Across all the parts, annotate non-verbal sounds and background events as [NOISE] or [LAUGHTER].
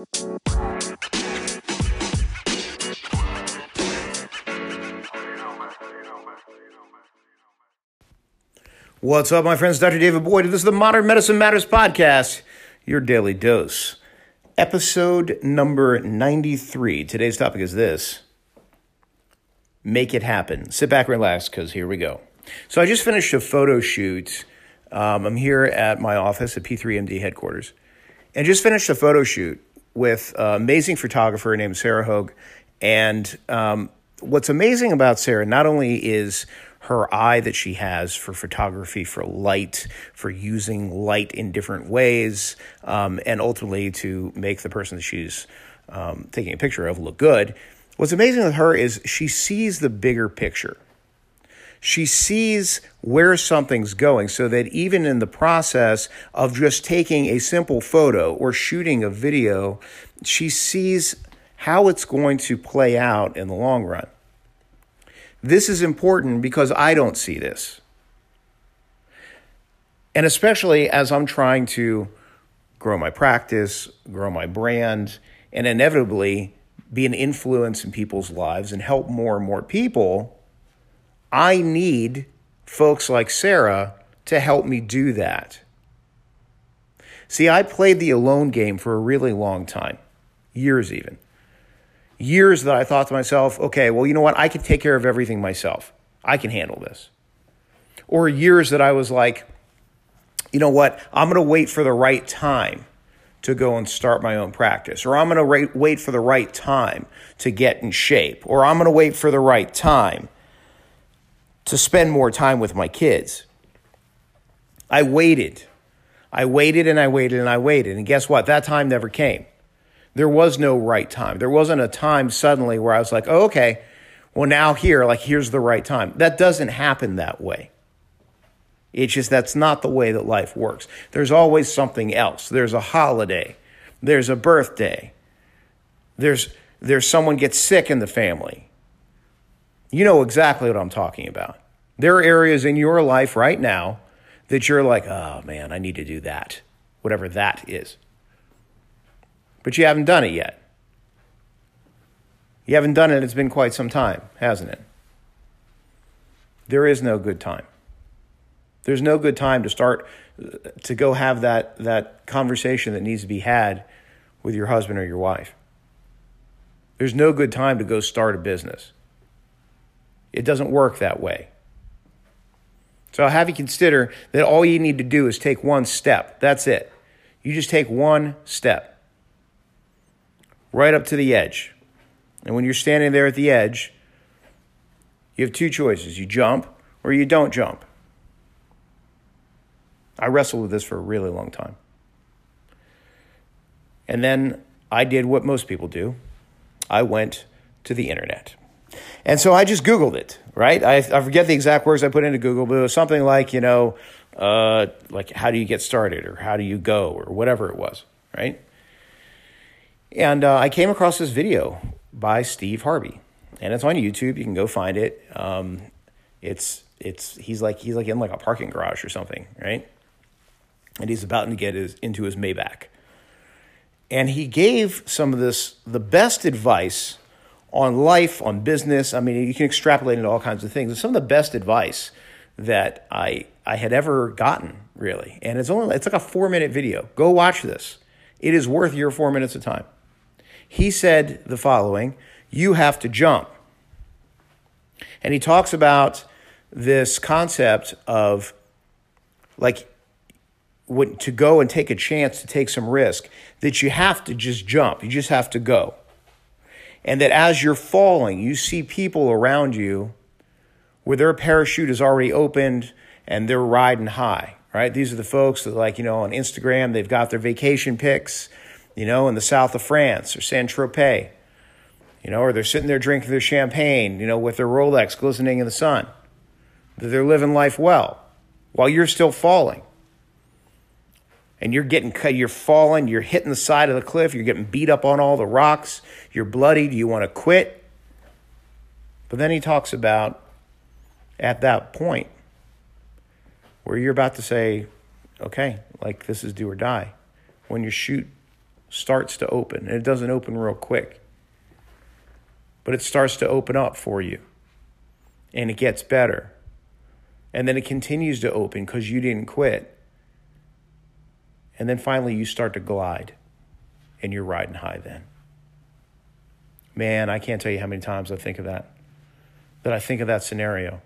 What's up, my friends? Dr. David Boyd. This is the Modern Medicine Matters podcast, your daily dose. Episode number 93. Today's topic is this Make it happen. Sit back, relax, because here we go. So, I just finished a photo shoot. Um, I'm here at my office at P3MD headquarters and just finished a photo shoot with an amazing photographer named Sarah Hogue. And um, what's amazing about Sarah not only is her eye that she has for photography, for light, for using light in different ways, um, and ultimately to make the person that she's um, taking a picture of look good. What's amazing with her is she sees the bigger picture. She sees where something's going so that even in the process of just taking a simple photo or shooting a video, she sees how it's going to play out in the long run. This is important because I don't see this. And especially as I'm trying to grow my practice, grow my brand, and inevitably be an influence in people's lives and help more and more people, I need folks like Sarah to help me do that. See, I played the alone game for a really long time, years even years that I thought to myself, okay, well, you know what? I can take care of everything myself. I can handle this. Or years that I was like, you know what? I'm going to wait for the right time to go and start my own practice. Or I'm going to wait for the right time to get in shape. Or I'm going to wait for the right time to spend more time with my kids. I waited. I waited and I waited and I waited. And guess what? That time never came. There was no right time. There wasn't a time suddenly where I was like, oh, okay, well, now here, like, here's the right time. That doesn't happen that way. It's just that's not the way that life works. There's always something else. There's a holiday, there's a birthday, there's, there's someone gets sick in the family. You know exactly what I'm talking about. There are areas in your life right now that you're like, oh man, I need to do that, whatever that is but you haven't done it yet. You haven't done it, it's been quite some time, hasn't it? There is no good time. There's no good time to start to go have that, that conversation that needs to be had with your husband or your wife. There's no good time to go start a business. It doesn't work that way. So I'll have you consider that all you need to do is take one step. That's it. You just take one step right up to the edge. And when you're standing there at the edge, you have two choices you jump or you don't jump. I wrestled with this for a really long time. And then I did what most people do I went to the internet. And so I just Googled it, right? I, I forget the exact words I put into Google, but it was something like, you know, uh, like how do you get started or how do you go or whatever it was, right? And uh, I came across this video by Steve Harvey, and it's on YouTube. You can go find it. Um, it's it's he's like he's like in like a parking garage or something, right? And he's about to get his, into his Maybach, and he gave some of this the best advice on life, on business. I mean, you can extrapolate into all kinds of things. It's some of the best advice that I I had ever gotten, really. And it's only it's like a four minute video. Go watch this. It is worth your four minutes of time he said the following You have to jump. And he talks about this concept of like to go and take a chance to take some risk, that you have to just jump, you just have to go. And that as you're falling, you see people around you where their parachute is already opened and they're riding high, right? These are the folks that, like, you know, on Instagram, they've got their vacation pics you know, in the south of France or Saint Tropez, you know, or they're sitting there drinking their champagne, you know, with their Rolex glistening in the sun. That they're living life well while you're still falling. And you're getting cut, you're falling, you're hitting the side of the cliff, you're getting beat up on all the rocks, you're bloody, do you want to quit? But then he talks about at that point where you're about to say, okay, like this is do or die. When your chute starts to open. And it doesn't open real quick, but it starts to open up for you. And it gets better. And then it continues to open because you didn't quit. And then finally, you start to glide and you're riding high then. Man, I can't tell you how many times I think of that. That I think of that scenario.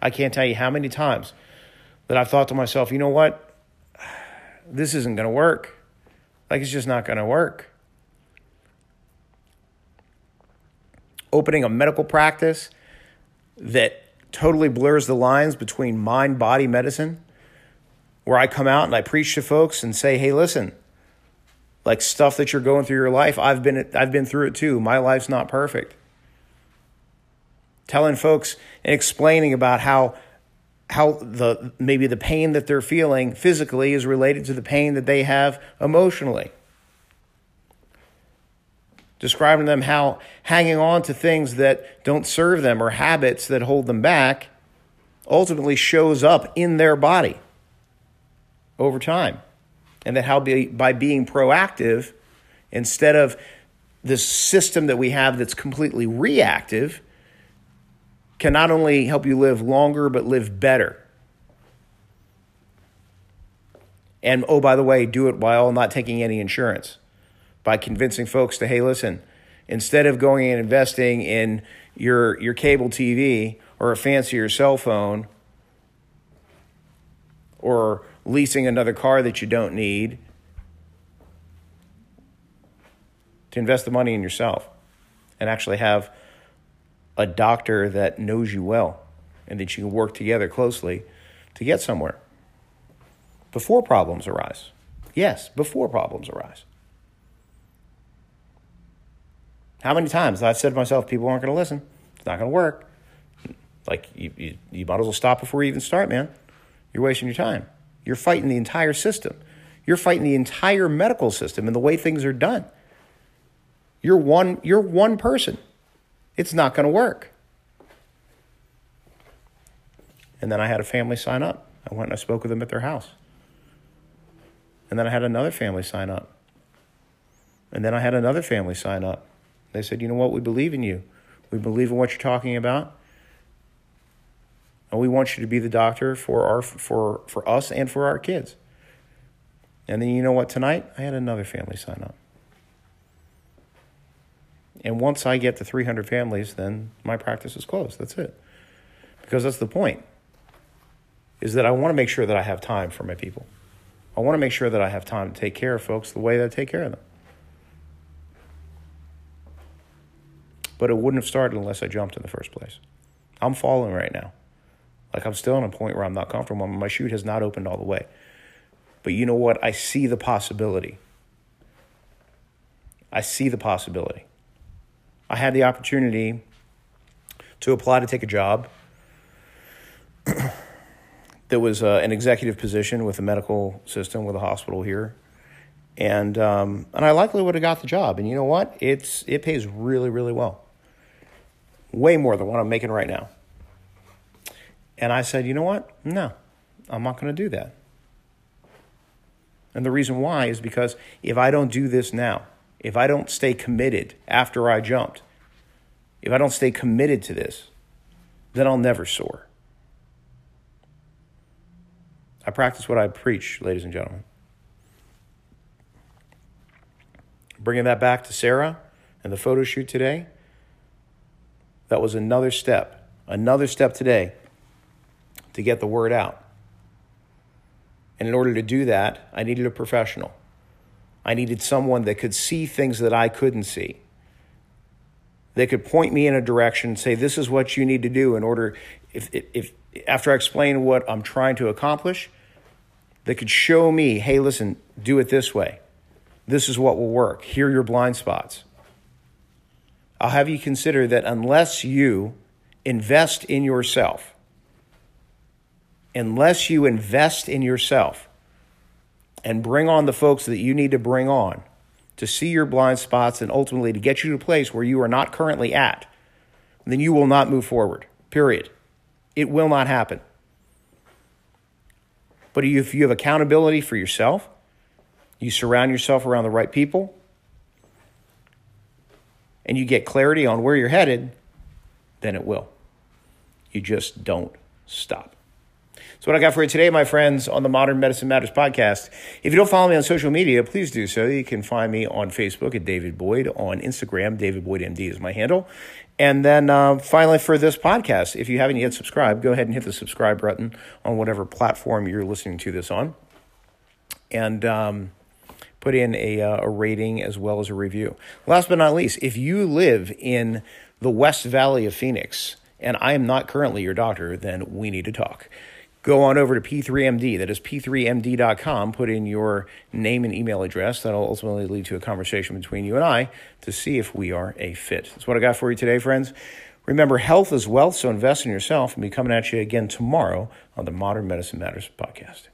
I can't tell you how many times that I've thought to myself, you know what? This isn't going to work. Like, it's just not going to work. Opening a medical practice that totally blurs the lines between mind body medicine, where I come out and I preach to folks and say, hey, listen, like stuff that you're going through your life, I've been, I've been through it too. My life's not perfect. Telling folks and explaining about how how the maybe the pain that they're feeling physically is related to the pain that they have emotionally describing them how hanging on to things that don't serve them or habits that hold them back ultimately shows up in their body over time. And that how be, by being proactive, instead of this system that we have that's completely reactive, can not only help you live longer, but live better. And oh, by the way, do it while not taking any insurance by convincing folks to, hey, listen, instead of going and investing in your, your cable TV or a fancier cell phone or leasing another car that you don't need, to invest the money in yourself and actually have a doctor that knows you well and that you can work together closely to get somewhere before problems arise. Yes, before problems arise. How many times I've said to myself, people aren't going to listen. It's not going to work. Like, you, you, you might as well stop before you even start, man. You're wasting your time. You're fighting the entire system. You're fighting the entire medical system and the way things are done. You're one, you're one person. It's not going to work. And then I had a family sign up. I went and I spoke with them at their house. And then I had another family sign up. And then I had another family sign up. They said, you know what? We believe in you. We believe in what you're talking about. And we want you to be the doctor for our for for us and for our kids. And then you know what? Tonight I had another family sign up. And once I get to 300 families, then my practice is closed. That's it. Because that's the point. Is that I want to make sure that I have time for my people. I want to make sure that I have time to take care of folks the way that I take care of them. but it wouldn't have started unless I jumped in the first place. I'm falling right now. Like I'm still in a point where I'm not comfortable. My chute has not opened all the way. But you know what? I see the possibility. I see the possibility. I had the opportunity to apply to take a job [CLEARS THROAT] that was uh, an executive position with a medical system with a hospital here and um, and I likely would have got the job. And you know what? It's it pays really really well way more than what I'm making right now. And I said, you know what? No, I'm not going to do that. And the reason why is because if I don't do this now, if I don't stay committed after I jumped, if I don't stay committed to this, then I'll never soar. I practice what I preach, ladies and gentlemen. Bringing that back to Sarah and the photo shoot today, that was another step, another step today to get the word out. And in order to do that, I needed a professional. I needed someone that could see things that I couldn't see. They could point me in a direction and say, This is what you need to do in order, if, if, if after I explain what I'm trying to accomplish, they could show me, Hey, listen, do it this way. This is what will work. Here are your blind spots. I'll have you consider that unless you invest in yourself, unless you invest in yourself and bring on the folks that you need to bring on to see your blind spots and ultimately to get you to a place where you are not currently at, then you will not move forward. Period. It will not happen. But if you have accountability for yourself, you surround yourself around the right people, and you get clarity on where you're headed, then it will. You just don't stop. So, what I got for you today, my friends, on the Modern Medicine Matters podcast. If you don't follow me on social media, please do so. You can find me on Facebook at David Boyd, on Instagram, David Boyd MD is my handle. And then uh, finally, for this podcast, if you haven't yet subscribed, go ahead and hit the subscribe button on whatever platform you're listening to this on. And um, put in a, uh, a rating as well as a review. Last but not least, if you live in the West Valley of Phoenix, and I am not currently your doctor, then we need to talk go on over to P3MD. That is P3MD.com. Put in your name and email address. That'll ultimately lead to a conversation between you and I to see if we are a fit. That's what I got for you today, friends. Remember, health is wealth, so invest in yourself and be coming at you again tomorrow on the Modern Medicine Matters podcast.